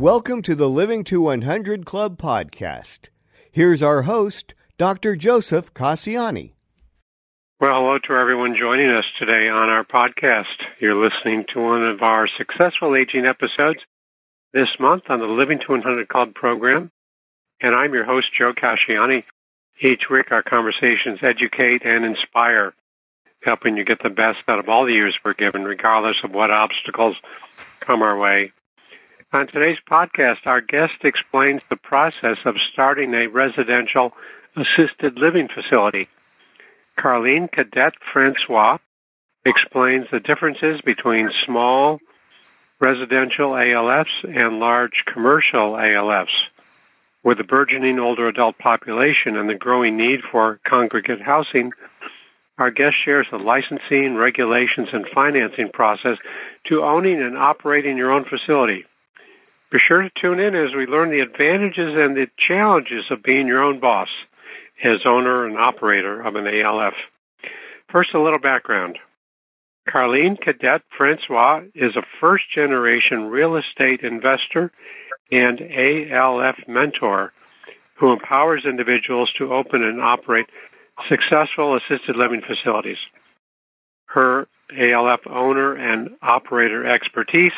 Welcome to the Living to 100 Club podcast. Here's our host, Dr. Joseph Casciani. Well, hello to everyone joining us today on our podcast. You're listening to one of our successful aging episodes this month on the Living to 100 Club program. And I'm your host, Joe Casciani. Each week, our conversations educate and inspire, helping you get the best out of all the years we're given, regardless of what obstacles come our way. On today's podcast, our guest explains the process of starting a residential assisted living facility. Carline Cadet Francois explains the differences between small residential ALFs and large commercial ALFs. With the burgeoning older adult population and the growing need for congregate housing, our guest shares the licensing, regulations, and financing process to owning and operating your own facility. Be sure to tune in as we learn the advantages and the challenges of being your own boss as owner and operator of an ALF. First, a little background. Carline Cadet Francois is a first generation real estate investor and ALF mentor who empowers individuals to open and operate successful assisted living facilities. Her ALF owner and operator expertise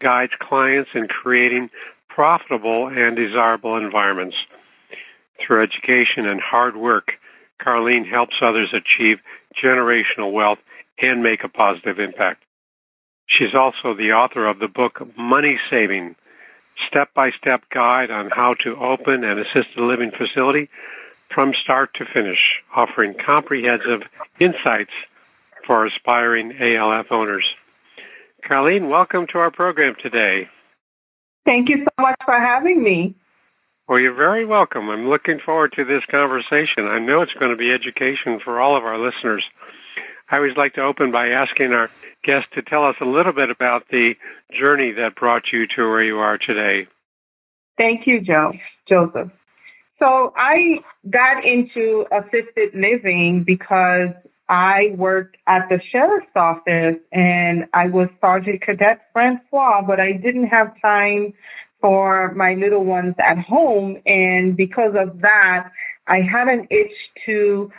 guides clients in creating profitable and desirable environments. Through education and hard work, Carline helps others achieve generational wealth and make a positive impact. She's also the author of the book Money Saving, step by step guide on how to open an assisted living facility from start to finish, offering comprehensive insights for aspiring ALF owners. Carline, welcome to our program today. Thank you so much for having me. Well, you're very welcome. I'm looking forward to this conversation. I know it's going to be education for all of our listeners. I always like to open by asking our guest to tell us a little bit about the journey that brought you to where you are today. Thank you, Joe, Joseph. So I got into assisted living because I worked at the sheriff's office and I was Sergeant Cadet Francois, but I didn't have time for my little ones at home. And because of that, I had an itch to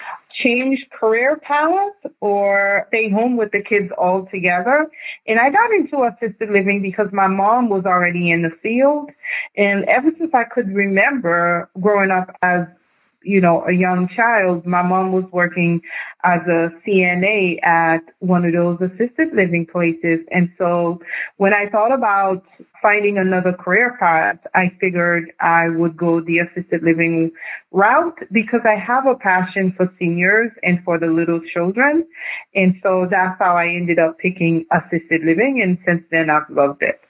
change career paths or stay home with the kids altogether. And I got into assisted living because my mom was already in the field. And ever since I could remember growing up as you know, a young child, my mom was working as a CNA at one of those assisted living places. And so when I thought about finding another career path, I figured I would go the assisted living route because I have a passion for seniors and for the little children. And so that's how I ended up picking assisted living. And since then, I've loved it.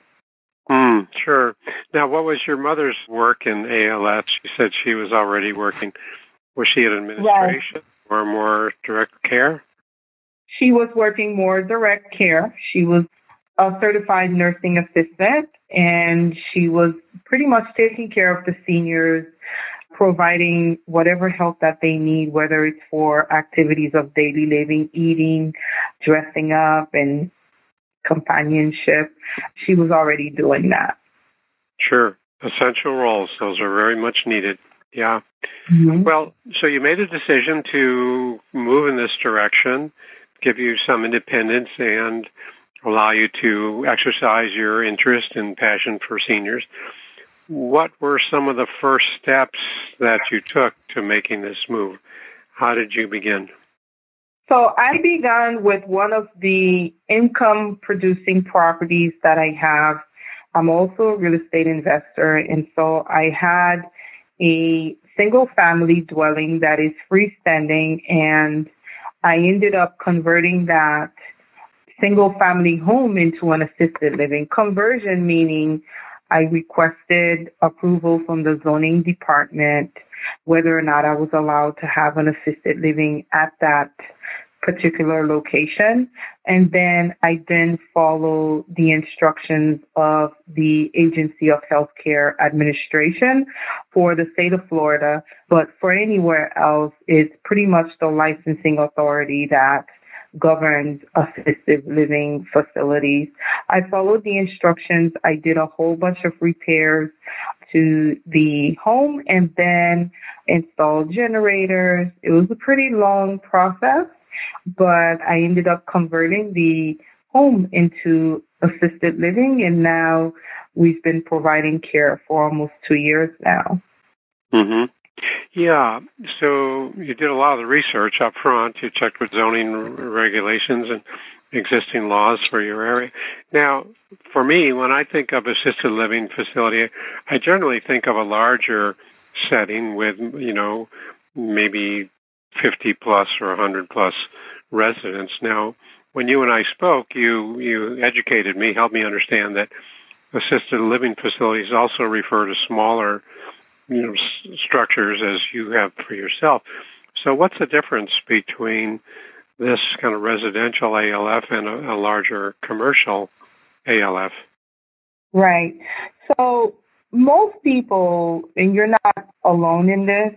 Mm, sure. Now, what was your mother's work in ALS? She said she was already working. Was she in administration or more direct care? She was working more direct care. She was a certified nursing assistant and she was pretty much taking care of the seniors, providing whatever help that they need, whether it's for activities of daily living, eating, dressing up, and companionship. She was already doing that. Sure. Essential roles. Those are very much needed. Yeah. Mm-hmm. Well, so you made a decision to move in this direction, give you some independence, and allow you to exercise your interest and passion for seniors. What were some of the first steps that you took to making this move? How did you begin? So I began with one of the income producing properties that I have. I'm also a real estate investor, and so I had a single family dwelling that is freestanding, and I ended up converting that single family home into an assisted living. Conversion meaning I requested approval from the zoning department whether or not I was allowed to have an assisted living at that particular location. And then I then follow the instructions of the Agency of Healthcare Administration for the state of Florida. But for anywhere else, it's pretty much the licensing authority that governs assisted living facilities. I followed the instructions. I did a whole bunch of repairs to the home and then installed generators. It was a pretty long process, but I ended up converting the home into assisted living and now we've been providing care for almost two years now. Mhm. Yeah. So you did a lot of the research up front. You checked with zoning regulations and existing laws for your area. Now, for me, when I think of assisted living facility, I generally think of a larger setting with, you know, maybe 50 plus or 100 plus residents. Now, when you and I spoke, you, you educated me, helped me understand that assisted living facilities also refer to smaller you know, s- structures as you have for yourself. So, what's the difference between this kind of residential ALF and a, a larger commercial ALF? Right. So, most people, and you're not alone in this,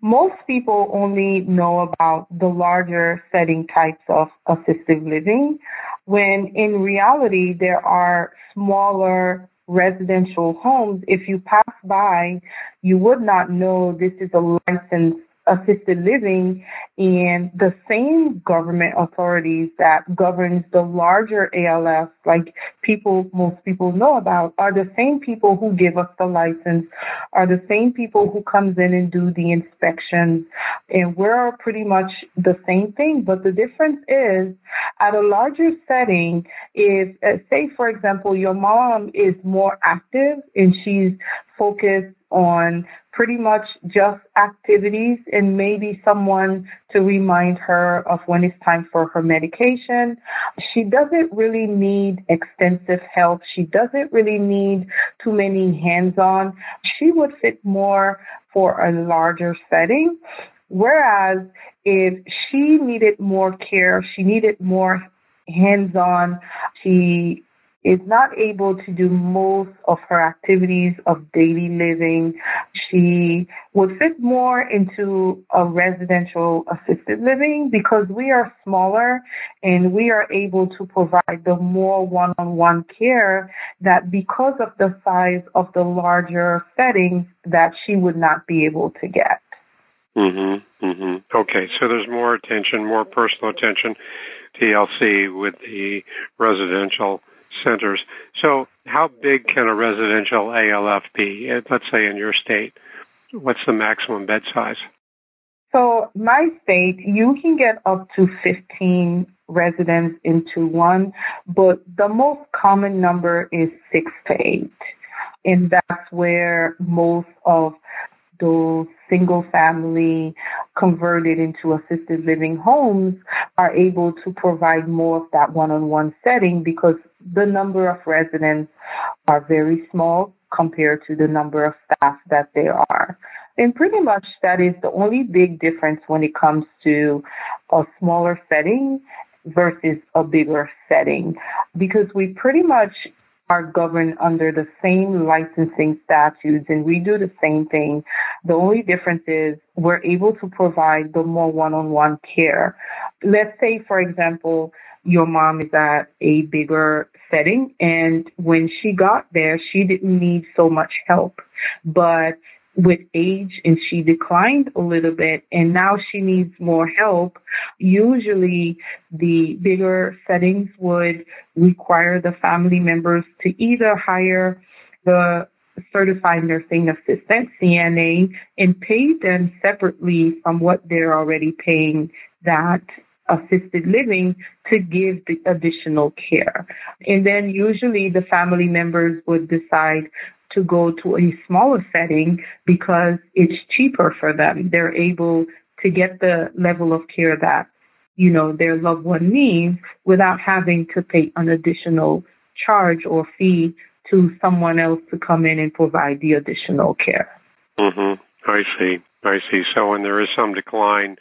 most people only know about the larger setting types of assisted living, when in reality, there are smaller residential homes, if you pass by, you would not know this is a licensed assisted living and the same government authorities that governs the larger ALF, like people, most people know about, are the same people who give us the license, are the same people who comes in and do the inspections. And we're pretty much the same thing. But the difference is at a larger setting, if, uh, say, for example, your mom is more active and she's focused on pretty much just activities and maybe someone to remind her of when it's time for her medication. She doesn't really need extensive help. She doesn't really need too many hands on. She would fit more for a larger setting. Whereas if she needed more care, she needed more hands on, she is not able to do most of her activities of daily living. She would fit more into a residential assisted living because we are smaller and we are able to provide the more one on one care that because of the size of the larger settings that she would not be able to get. Mhm. Mhm. Okay, so there's more attention, more personal attention, TLC with the residential centers. So, how big can a residential ALF be? Uh, let's say in your state, what's the maximum bed size? So, my state, you can get up to 15 residents into one, but the most common number is six to eight. And that's where most of those single family converted into assisted living homes are able to provide more of that one on one setting because the number of residents are very small compared to the number of staff that there are. And pretty much that is the only big difference when it comes to a smaller setting versus a bigger setting because we pretty much are governed under the same licensing statutes and we do the same thing. The only difference is we're able to provide the more one-on-one care. Let's say, for example, your mom is at a bigger setting. And when she got there, she didn't need so much help, but with age and she declined a little bit and now she needs more help, usually the bigger settings would require the family members to either hire the certified nursing assistant, CNA, and pay them separately from what they're already paying that assisted living to give the additional care. And then usually the family members would decide to go to a smaller setting because it's cheaper for them. They're able to get the level of care that, you know, their loved one needs without having to pay an additional charge or fee to someone else to come in and provide the additional care. Mhm. I see. I see. So when there is some decline,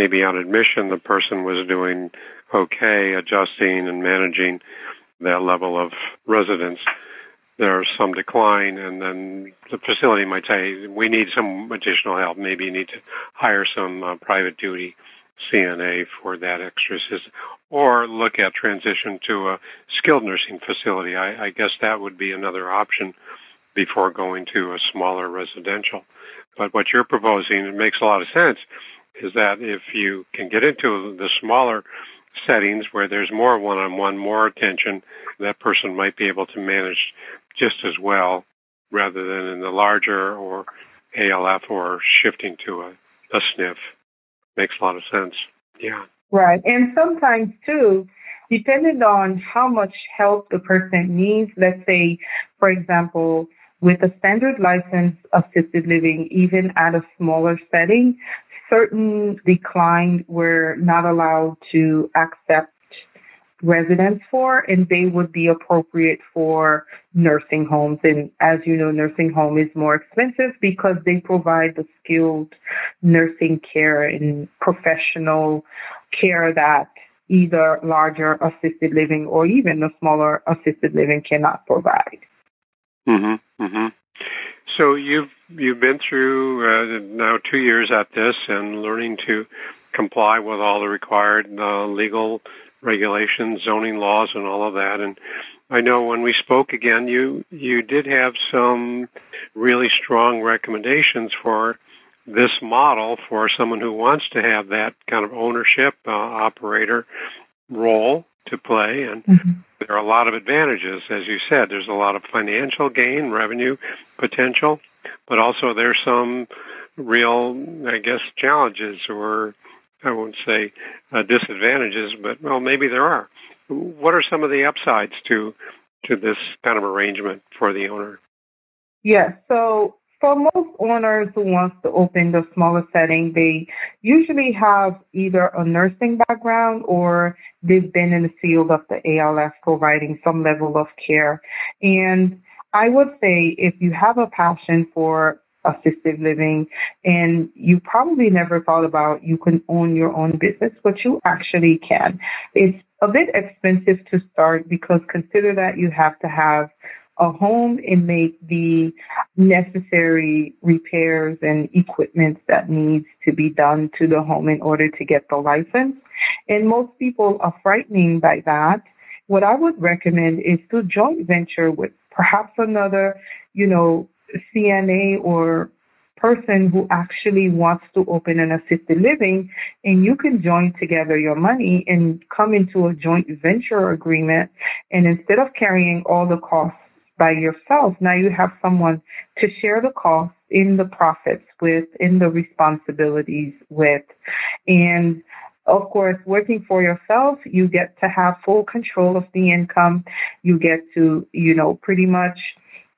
maybe on admission, the person was doing okay, adjusting and managing that level of residence. There's some decline, and then the facility might say, "We need some additional help. Maybe you need to hire some uh, private duty CNA for that extra assistance, or look at transition to a skilled nursing facility. I, I guess that would be another option before going to a smaller residential. But what you're proposing, it makes a lot of sense, is that if you can get into the smaller settings where there's more one-on-one, more attention, that person might be able to manage just as well rather than in the larger or ALF or shifting to a, a SNF. Makes a lot of sense. Yeah. Right. And sometimes too, depending on how much help the person needs, let's say, for example, with a standard license assisted living, even at a smaller setting, certain decline were not allowed to accept residents for, and they would be appropriate for nursing homes. And as you know, nursing home is more expensive because they provide the skilled nursing care and professional care that either larger assisted living or even the smaller assisted living cannot provide. Mhm. Mhm. So you've you've been through uh, now two years at this and learning to comply with all the required uh, legal regulations, zoning laws, and all of that. And I know when we spoke again, you you did have some really strong recommendations for this model for someone who wants to have that kind of ownership uh, operator role to play and mm-hmm. There are a lot of advantages as you said there's a lot of financial gain revenue potential but also there's some real i guess challenges or I won't say uh, disadvantages, but well, maybe there are. What are some of the upsides to to this kind of arrangement for the owner? Yes. So for most owners who wants to open the smaller setting, they usually have either a nursing background or they've been in the field of the ALF providing some level of care. And I would say if you have a passion for assisted living and you probably never thought about you can own your own business, but you actually can. It's a bit expensive to start because consider that you have to have a home and make the necessary repairs and equipment that needs to be done to the home in order to get the license. And most people are frightening by that. What I would recommend is to joint venture with perhaps another, you know, CNA or person who actually wants to open an assisted living and you can join together your money and come into a joint venture agreement and instead of carrying all the costs by yourself now you have someone to share the costs in the profits with in the responsibilities with and of course, working for yourself, you get to have full control of the income. You get to, you know, pretty much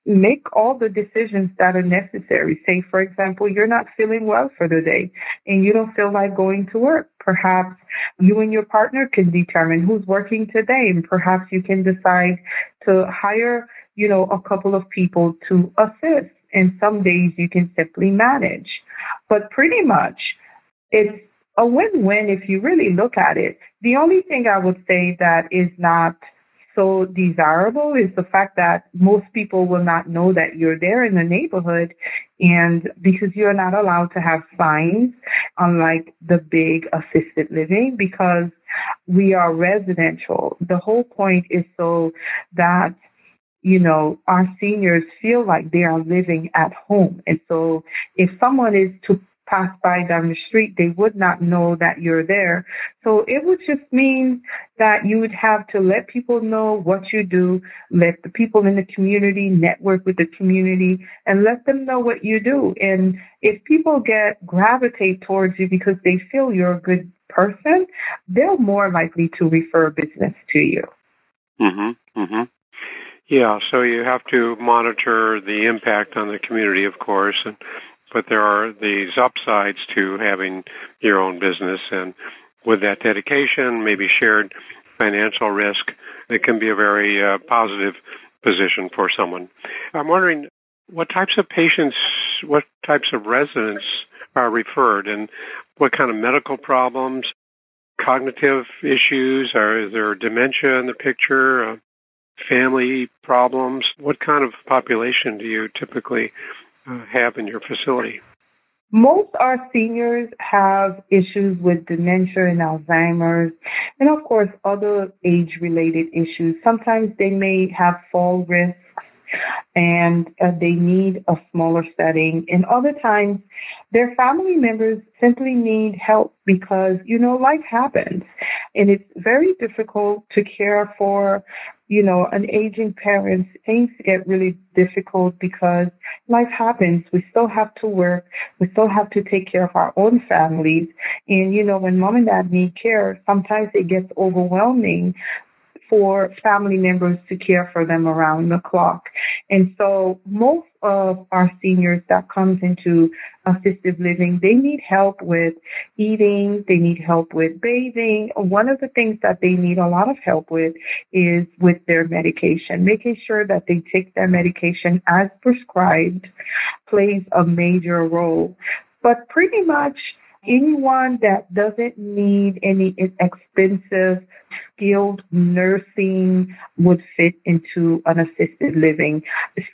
make all the decisions that are necessary. Say, for example, you're not feeling well for the day and you don't feel like going to work. Perhaps you and your partner can determine who's working today and perhaps you can decide to hire, you know, a couple of people to assist. And some days you can simply manage. But pretty much it's a win-win if you really look at it. The only thing I would say that is not so desirable is the fact that most people will not know that you're there in the neighborhood and because you're not allowed to have signs unlike the big assisted living because we are residential. The whole point is so that you know, our seniors feel like they are living at home. And so if someone is to pass by down the street, they would not know that you're there. So it would just mean that you would have to let people know what you do, let the people in the community network with the community, and let them know what you do. And if people get gravitate towards you because they feel you're a good person, they're more likely to refer business to you. Mhm. Mhm. Yeah, so you have to monitor the impact on the community, of course, and but there are these upsides to having your own business and with that dedication, maybe shared financial risk, it can be a very uh, positive position for someone. I'm wondering what types of patients, what types of residents are referred, and what kind of medical problems, cognitive issues, or is there dementia in the picture, uh, family problems? What kind of population do you typically uh, have in your facility? Most our seniors have issues with dementia and Alzheimer's, and of course, other age related issues. Sometimes they may have fall risks and uh, they need a smaller setting. And other times, their family members simply need help because, you know, life happens. And it's very difficult to care for, you know, an aging parent. Things get really difficult because life happens. We still have to work. We still have to take care of our own families. And, you know, when mom and dad need care, sometimes it gets overwhelming for family members to care for them around the clock. And so most of our seniors that comes into assisted living, they need help with eating, they need help with bathing. One of the things that they need a lot of help with is with their medication. Making sure that they take their medication as prescribed plays a major role. But pretty much anyone that doesn't need any expensive skilled nursing would fit into an assisted living.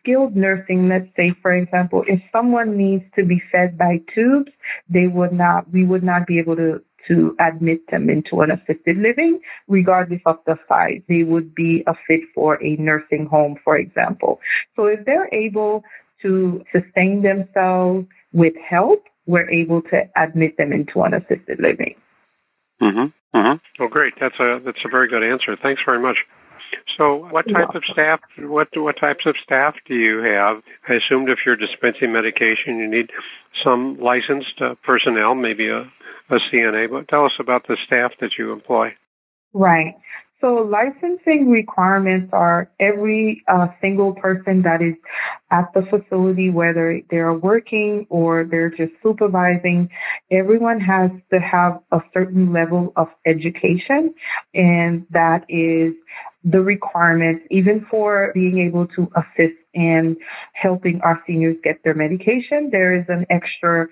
Skilled nursing, let's say, for example, if someone needs to be fed by tubes, they would not, we would not be able to to admit them into an assisted living, regardless of the size. They would be a fit for a nursing home, for example. So if they're able to sustain themselves with help, we're able to admit them into an assisted living. Mm-hmm. Mm-hmm. Oh, great. That's a that's a very good answer. Thanks very much. So, what type of staff? What what types of staff do you have? I assumed if you're dispensing medication, you need some licensed uh, personnel, maybe a, a CNA. But tell us about the staff that you employ. Right. So licensing requirements are every uh, single person that is at the facility, whether they're working or they're just supervising, everyone has to have a certain level of education and that is the requirement even for being able to assist in helping our seniors get their medication. There is an extra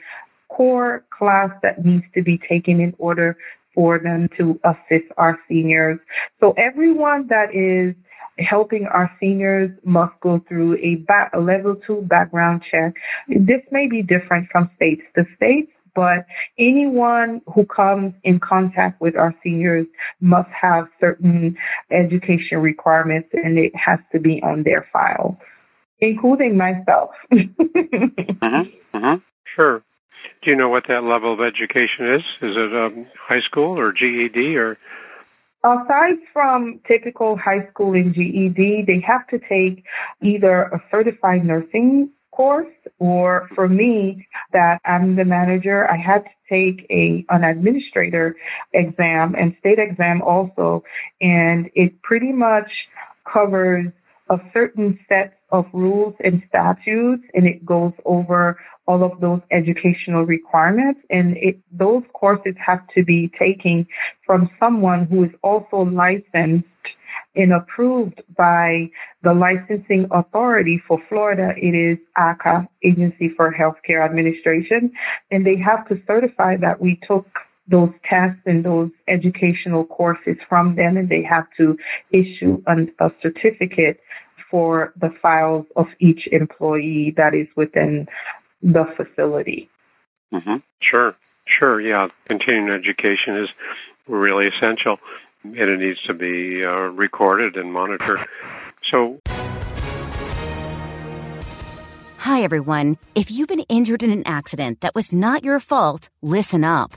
core class that needs to be taken in order for them to assist our seniors. So everyone that is helping our seniors must go through a, back, a level two background check. This may be different from states to states, but anyone who comes in contact with our seniors must have certain education requirements and it has to be on their file, including myself. uh-huh, uh-huh. Sure. Do you know what that level of education is? Is it um, high school or GED or? Aside from typical high school and GED, they have to take either a certified nursing course or for me that I'm the manager, I had to take a an administrator exam and state exam also and it pretty much covers a certain set of rules and statutes and it goes over all of those educational requirements and it, those courses have to be taken from someone who is also licensed and approved by the licensing authority for Florida. It is AHCA, Agency for Healthcare Administration, and they have to certify that we took those tests and those educational courses from them and they have to issue an, a certificate for the files of each employee that is within the facility. Mm-hmm. Sure, sure, yeah. Continuing education is really essential, and it needs to be uh, recorded and monitored. So. Hi, everyone. If you've been injured in an accident that was not your fault, listen up.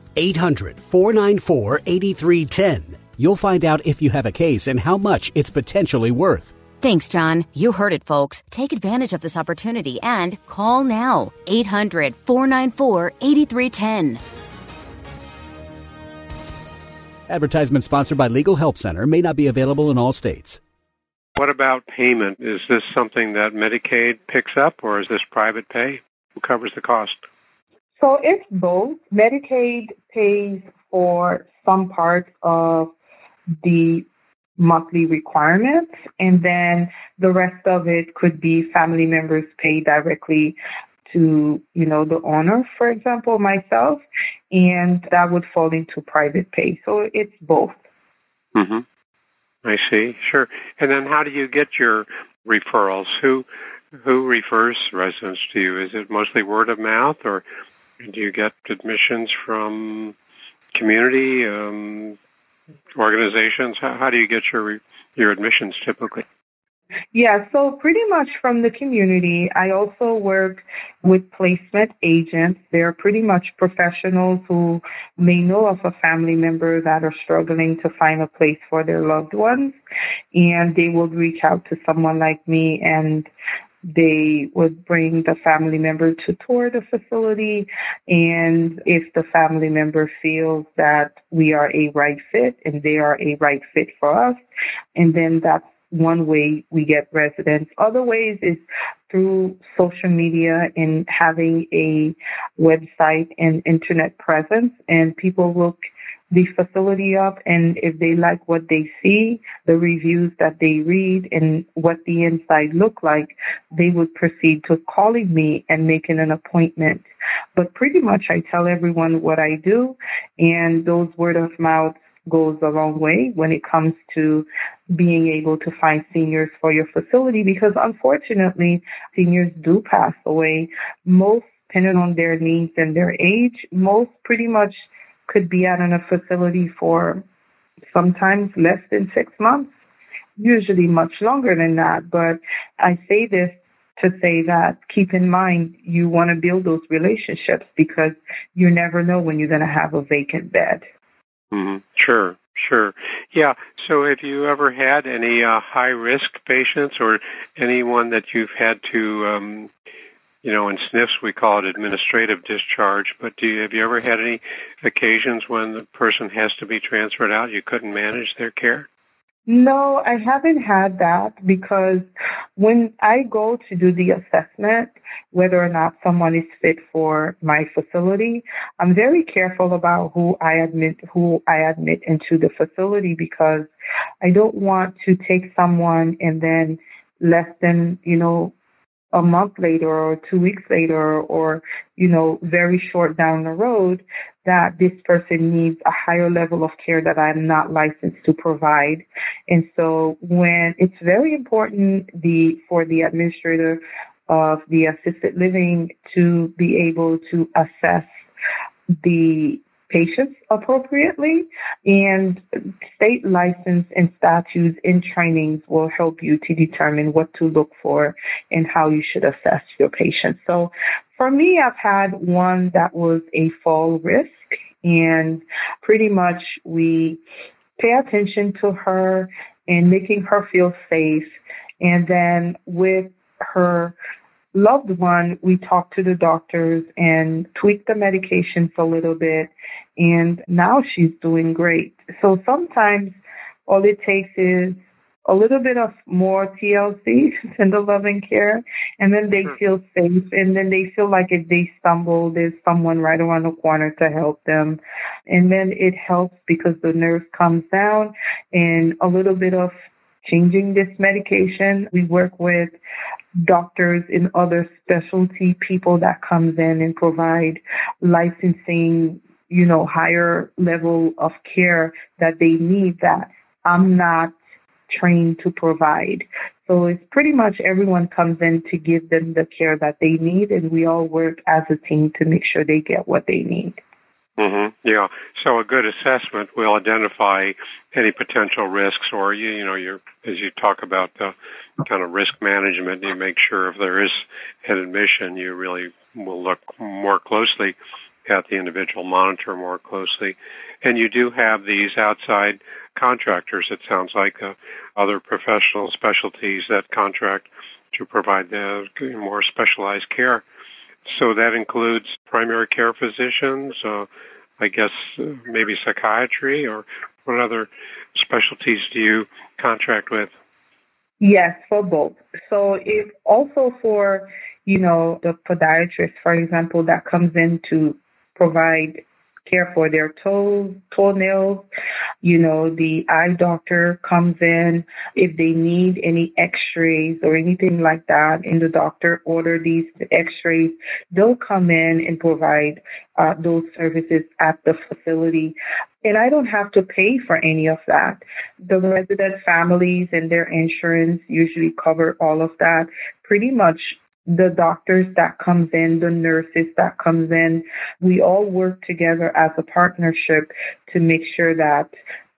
800 494 8310. You'll find out if you have a case and how much it's potentially worth. Thanks, John. You heard it, folks. Take advantage of this opportunity and call now 800 494 8310. Advertisement sponsored by Legal Help Center may not be available in all states. What about payment? Is this something that Medicaid picks up or is this private pay? Who covers the cost? So it's both. Medicaid pays for some parts of the monthly requirements, and then the rest of it could be family members pay directly to, you know, the owner, for example, myself, and that would fall into private pay. So it's both. Mm-hmm. I see. Sure. And then how do you get your referrals? Who who refers residents to you? Is it mostly word of mouth, or do you get admissions from community um, organizations? How, how do you get your your admissions typically? Yeah, so pretty much from the community. I also work with placement agents. They're pretty much professionals who may know of a family member that are struggling to find a place for their loved ones. And they will reach out to someone like me and they would bring the family member to tour the facility. And if the family member feels that we are a right fit and they are a right fit for us and then that's one way we get residents. Other ways is through social media and having a website and internet presence and people look the facility up and if they like what they see, the reviews that they read and what the inside look like, they would proceed to calling me and making an appointment. But pretty much I tell everyone what I do and those word of mouth goes a long way when it comes to being able to find seniors for your facility because unfortunately seniors do pass away. Most depending on their needs and their age, most pretty much could be out in a facility for sometimes less than six months, usually much longer than that. But I say this to say that keep in mind you want to build those relationships because you never know when you're going to have a vacant bed. Mm-hmm. Sure, sure. Yeah. So, have you ever had any uh, high risk patients or anyone that you've had to, um, you know, in SNFs we call it administrative discharge, but do you, have you ever had any occasions when the person has to be transferred out? You couldn't manage their care? No, I haven't had that because when I go to do the assessment, whether or not someone is fit for my facility, I'm very careful about who I admit who I admit into the facility because I don't want to take someone and then less than, you know, a month later or two weeks later or, you know, very short down the road that this person needs a higher level of care that I'm not licensed to provide. And so when it's very important the for the administrator of the assisted living to be able to assess the patients appropriately and state license and statutes and trainings will help you to determine what to look for and how you should assess your patients. So for me, I've had one that was a fall risk and pretty much we pay attention to her and making her feel safe. And then with her loved one, we talked to the doctors and tweaked the medications a little bit. And now she's doing great. So sometimes all it takes is a little bit of more TLC in the loving care, and then they feel safe, and then they feel like if they stumble, there's someone right around the corner to help them. And then it helps because the nurse comes down and a little bit of changing this medication. We work with doctors and other specialty people that comes in and provide licensing, you know, higher level of care that they need that I'm not trained to provide. So it's pretty much everyone comes in to give them the care that they need and we all work as a team to make sure they get what they need. Mm-hmm. Yeah. So a good assessment will identify any potential risks, or you, you know, you as you talk about the kind of risk management, you make sure if there is an admission, you really will look more closely at the individual, monitor more closely, and you do have these outside contractors, it sounds like, uh, other professional specialties that contract to provide the more specialized care. So that includes primary care physicians, uh, I guess maybe psychiatry, or what other specialties do you contract with? Yes, for both. So if also for, you know, the podiatrist, for example, that comes in to provide care for their toes, toenails. You know, the eye doctor comes in if they need any x-rays or anything like that and the doctor order these x-rays, they'll come in and provide uh, those services at the facility. And I don't have to pay for any of that. The resident families and their insurance usually cover all of that. Pretty much the doctors that comes in, the nurses that comes in, we all work together as a partnership to make sure that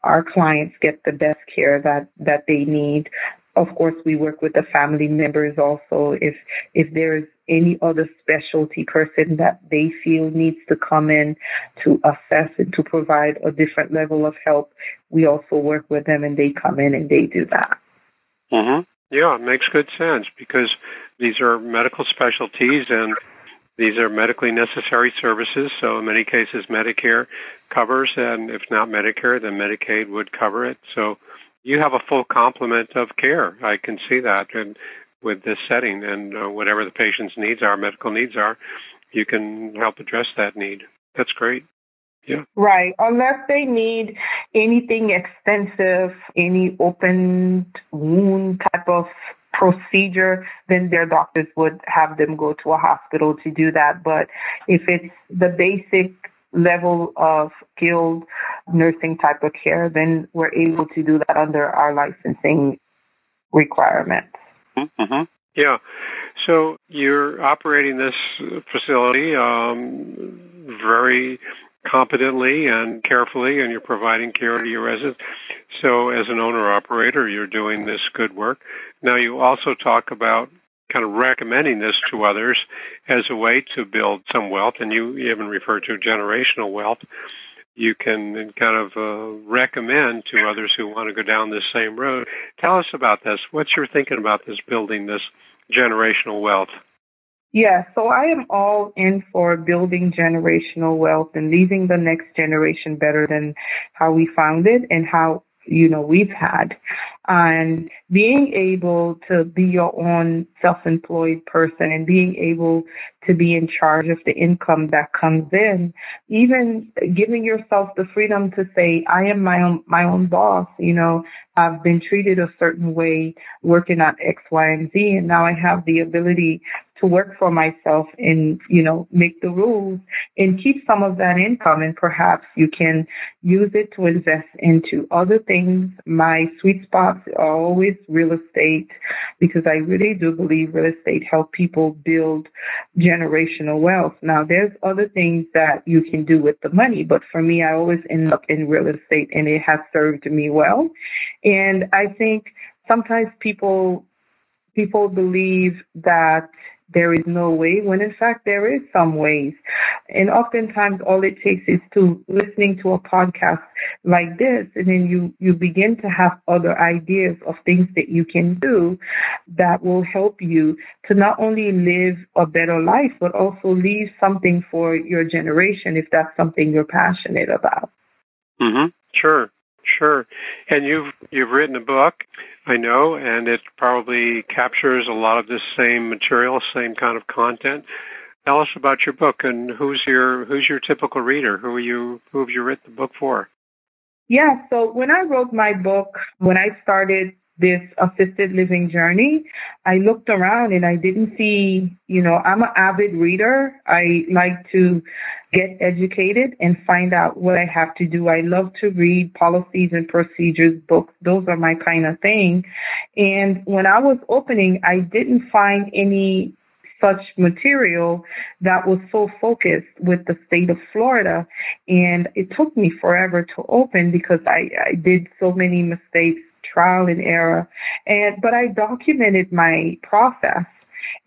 our clients get the best care that, that they need. Of course, we work with the family members also. If if there's any other specialty person that they feel needs to come in to assess and to provide a different level of help, we also work with them and they come in and they do that. Mm-hmm. Yeah, it makes good sense because these are medical specialties and these are medically necessary services. So in many cases, Medicare covers, and if not Medicare, then Medicaid would cover it. So you have a full complement of care. I can see that, and with this setting, and uh, whatever the patient's needs are, medical needs are, you can help address that need. That's great. Yeah. Right. Unless they need anything extensive, any open wound type of procedure, then their doctors would have them go to a hospital to do that. But if it's the basic level of skilled nursing type of care, then we're able to do that under our licensing requirements. Mm-hmm. Yeah. So you're operating this facility um, very competently and carefully, and you're providing care to your residents. So, as an owner operator, you're doing this good work. Now, you also talk about kind of recommending this to others as a way to build some wealth, and you even refer to generational wealth. You can kind of uh, recommend to others who want to go down this same road. Tell us about this. What's your thinking about this building this generational wealth? Yeah, so I am all in for building generational wealth and leaving the next generation better than how we found it and how you know we've had. And being able to be your own self-employed person and being able to be in charge of the income that comes in even giving yourself the freedom to say i am my own my own boss you know i've been treated a certain way working at x y and z and now i have the ability to work for myself and, you know, make the rules and keep some of that income and perhaps you can use it to invest into other things. My sweet spots are always real estate because I really do believe real estate help people build generational wealth. Now there's other things that you can do with the money, but for me, I always end up in real estate and it has served me well. And I think sometimes people people believe that there is no way when in fact there is some ways. And oftentimes all it takes is to listening to a podcast like this and then you, you begin to have other ideas of things that you can do that will help you to not only live a better life but also leave something for your generation if that's something you're passionate about. Mm Mhm. Sure. Sure. And you've you've written a book, I know, and it probably captures a lot of this same material, same kind of content. Tell us about your book and who's your who's your typical reader? Who are you who have you written the book for? Yeah, so when I wrote my book, when I started this assisted living journey, I looked around and I didn't see, you know, I'm an avid reader. I like to get educated and find out what I have to do. I love to read policies and procedures books. Those are my kind of thing. And when I was opening, I didn't find any such material that was so focused with the state of Florida. And it took me forever to open because I, I did so many mistakes trial and error. And but I documented my process.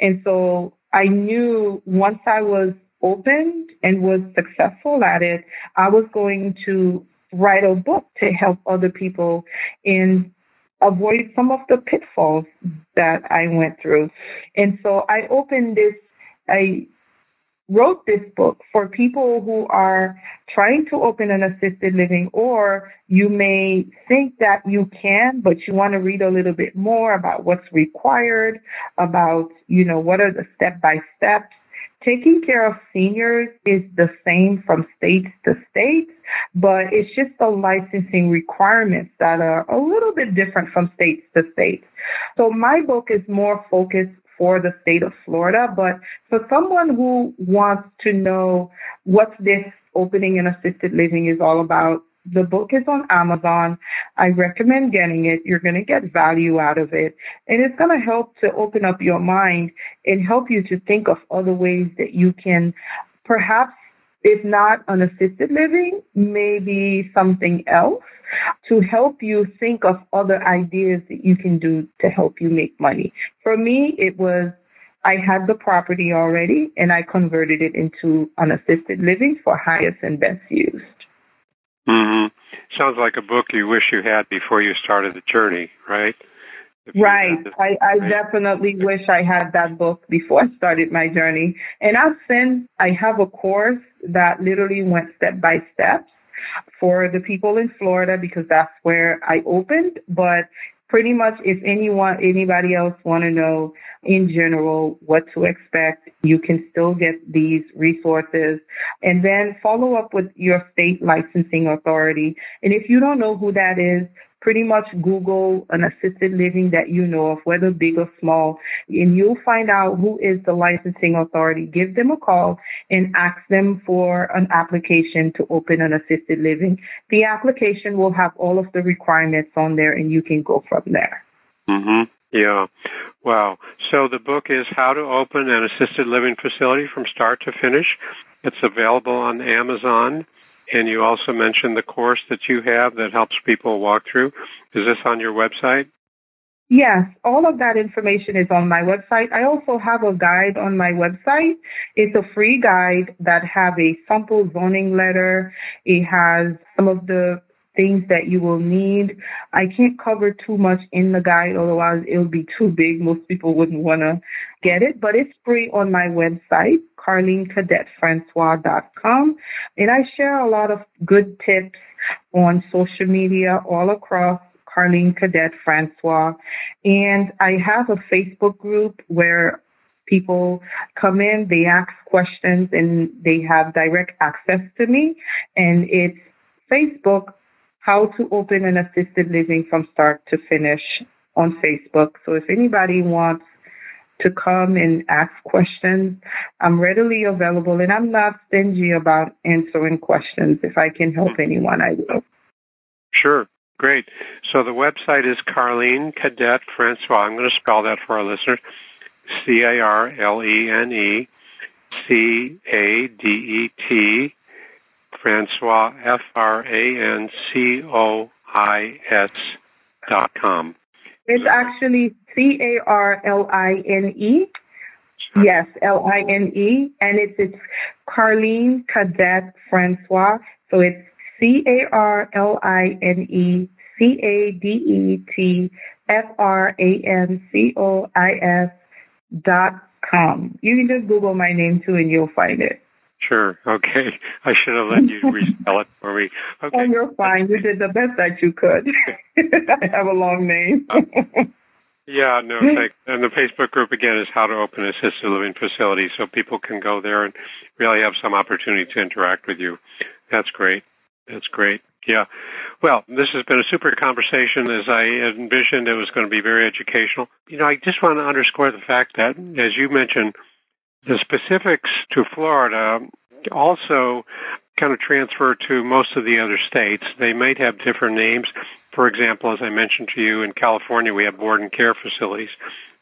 And so I knew once I was opened and was successful at it, I was going to write a book to help other people in avoid some of the pitfalls that I went through. And so I opened this, I wrote this book for people who are trying to open an assisted living, or you may think that you can, but you want to read a little bit more about what's required, about, you know, what are the step by steps. Taking care of seniors is the same from state to state, but it's just the licensing requirements that are a little bit different from state to state. So my book is more focused for the state of Florida. But for someone who wants to know what this opening and assisted living is all about, the book is on Amazon. I recommend getting it. You're going to get value out of it. And it's going to help to open up your mind and help you to think of other ways that you can perhaps, if not an assisted living, maybe something else to help you think of other ideas that you can do to help you make money. For me, it was I had the property already and I converted it into an assisted living for highest and best use. Mm-hmm. Sounds like a book you wish you had before you started the journey, right? Right. I, I right. definitely wish I had that book before I started my journey. And I've sent, I have a course that literally went step by step for the people in Florida because that's where I opened. But pretty much if anyone anybody else want to know in general what to expect you can still get these resources and then follow up with your state licensing authority and if you don't know who that is pretty much Google an assisted living that you know of, whether big or small, and you'll find out who is the licensing authority. Give them a call and ask them for an application to open an assisted living. The application will have all of the requirements on there and you can go from there. Mm-hmm. Yeah. Wow. So the book is How to Open an Assisted Living Facility from Start to Finish. It's available on Amazon. And you also mentioned the course that you have that helps people walk through. Is this on your website? Yes, all of that information is on my website. I also have a guide on my website. It's a free guide that have a sample zoning letter. It has some of the things that you will need. I can't cover too much in the guide, otherwise it would be too big. Most people wouldn't want to get it, but it's free on my website, carlinecadetfrancois.com. And I share a lot of good tips on social media all across Carline Cadet Francois. And I have a Facebook group where people come in, they ask questions, and they have direct access to me. And it's Facebook how to open an assisted living from start to finish on Facebook. So if anybody wants to come and ask questions, I'm readily available and I'm not stingy about answering questions. If I can help anyone, I will. Sure. Great. So the website is Carline Cadet Francois. I'm going to spell that for our listeners. C A R L E N E C A D E T Francois, F R A N C O I S dot com. It's actually C A R L I N E. Yes, L I N E, and it's it's Carline Cadet Francois. So it's C A R L I N E C A D E T F R A N C O I S dot com. You can just Google my name too, and you'll find it. Sure. Okay. I should have let you respell it for me. Oh, okay. Oh, you're fine. You did the best that you could. I have a long name. Uh, yeah, no, thanks. And the Facebook group again is how to open assisted living facility, so people can go there and really have some opportunity to interact with you. That's great. That's great. Yeah. Well, this has been a super conversation. As I envisioned, it was going to be very educational. You know, I just want to underscore the fact that, as you mentioned, the specifics to Florida also kind of transfer to most of the other states. They might have different names. For example, as I mentioned to you, in California, we have board and care facilities,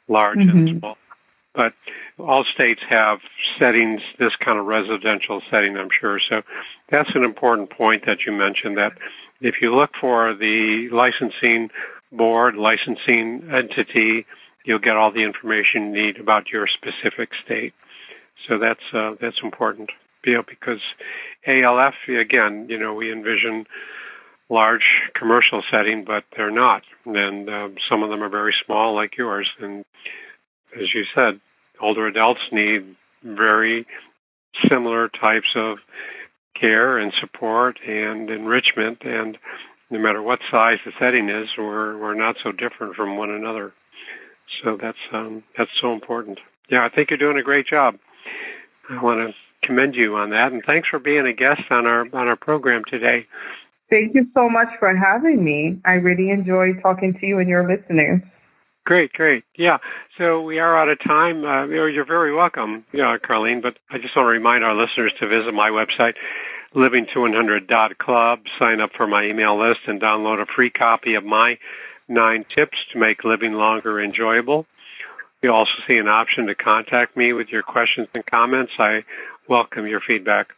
large mm-hmm. and small. But all states have settings, this kind of residential setting, I'm sure. So that's an important point that you mentioned that if you look for the licensing board, licensing entity, you'll get all the information you need about your specific state. So that's uh, that's important. You because ALF again, you know, we envision large commercial setting, but they're not. And um, some of them are very small, like yours. And as you said, older adults need very similar types of care and support and enrichment. And no matter what size the setting is, we're we're not so different from one another. So that's um, that's so important. Yeah, I think you're doing a great job. I want to commend you on that, and thanks for being a guest on our on our program today. Thank you so much for having me. I really enjoy talking to you and your listeners. Great, great. Yeah. So we are out of time. Uh, you're very welcome, yeah, Carline. But I just want to remind our listeners to visit my website, livingto100.club, sign up for my email list, and download a free copy of my nine tips to make living longer enjoyable. You also see an option to contact me with your questions and comments. I welcome your feedback.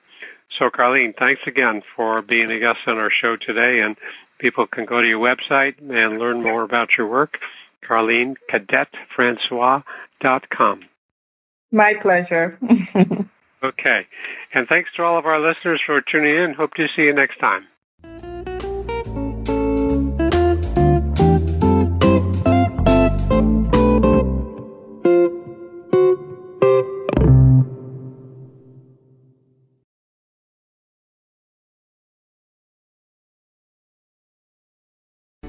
So, Carline, thanks again for being a guest on our show today. And people can go to your website and learn more about your work, CarlineCadetFrancois.com. My pleasure. okay. And thanks to all of our listeners for tuning in. Hope to see you next time.